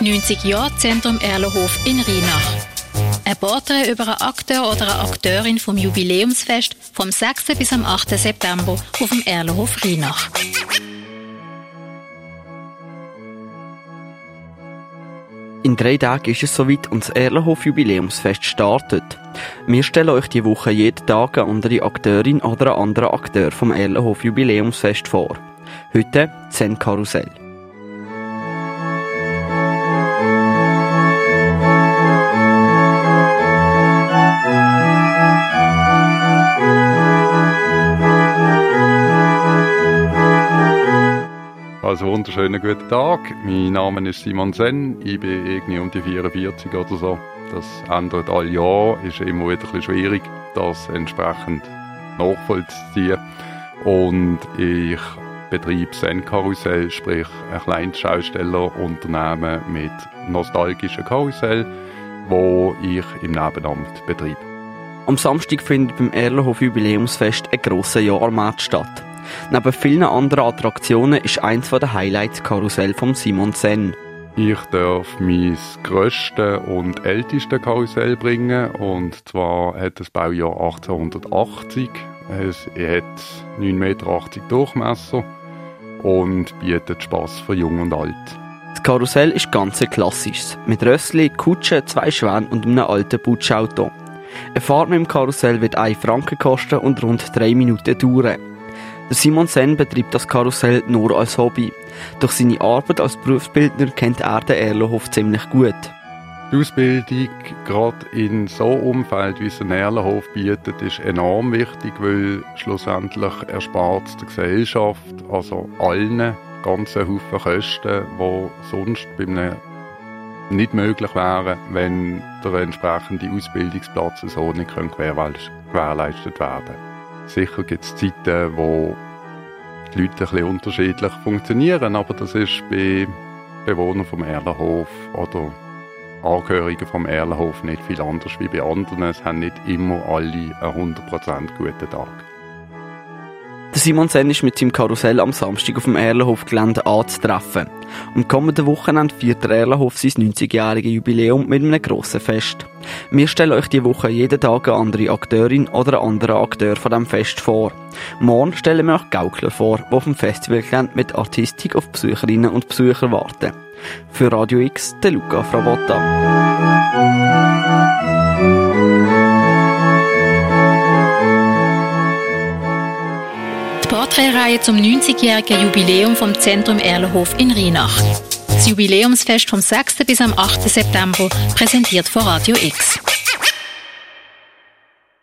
90 Jahre Zentrum Erlenhof in Rheinach. Ein Porträt über einen Akteur oder eine Akteurin vom Jubiläumsfest vom 6. bis am 8. September auf dem Erlenhof Rheinach. In drei Tagen ist es soweit und das Erlenhof Jubiläumsfest startet. Wir stellen euch die Woche jeden Tag eine andere Akteurin oder einen anderen Akteur vom Erlenhof Jubiläumsfest vor. Heute Zen Karussell. Also wunderschönen guten Tag. Mein Name ist Simon Sen. Ich bin irgendwie um die 44 oder so. Das ändert alle Jahre. Ist immer wieder ein schwierig, das entsprechend nachvollziehen. Und ich betreibe Zen Karussell, sprich ein kleines Schaustellerunternehmen mit nostalgischen Karussell, wo ich im Nebenamt betreibe. Am Samstag findet beim Erlenhof Jubiläumsfest ein grosser Jahrmarkt statt. Neben vielen anderen Attraktionen ist eins der Highlights Karussell von Simon Sen. Ich darf mein grösstes und ältestes Karussell bringen und zwar hat das Baujahr 1880. Es hat 9,80 Meter Durchmesser und bietet Spass für Jung und Alt. Das Karussell ist ganz klassisch, mit Rössli, Kutsche, zwei Schwänen und einem alten Putschauto. Eine Fahrt mit dem Karussell wird 1 Franken kosten und rund 3 Minuten dauern. Simon Sen betreibt das Karussell nur als Hobby. Durch seine Arbeit als Berufsbildner kennt er den Erlenhof ziemlich gut. Die Ausbildung, gerade in so einem Umfeld, wie es ein Erlenhof bietet, ist enorm wichtig, weil schlussendlich erspart es der Gesellschaft, also allen, ganzen Haufen Kosten, die sonst bei einem nicht möglich wären, wenn der entsprechende Ausbildungsplatz so nicht gewährleistet werden kann. Sicher gibt es Zeiten, wo die Leute ein bisschen unterschiedlich funktionieren, aber das ist bei Bewohnern vom Erlenhof oder Angehörigen vom Erlenhof nicht viel anders wie bei anderen. Es haben nicht immer alle einen 100% guten Tag. Der Simon Sen ist mit seinem Karussell am Samstag auf dem Erlenhof-Gelände anzutreffen. Am kommenden Wochenende feiert der Erlenhof sein 90-jähriges Jubiläum mit einem grossen Fest. Wir stellen euch die Woche jeden Tag eine andere Akteurin oder einen anderen Akteur von diesem Fest vor. Morgen stellen wir euch Gaukler vor, die auf dem Festivalgelände mit Artistik auf Besucherinnen und Besucher warten. Für Radio X, der Luca Fravotta. Porträtreihe zum 90-jährigen Jubiläum vom Zentrum Erlenhof in Rheinach. Das Jubiläumsfest vom 6. bis am 8. September präsentiert von Radio X.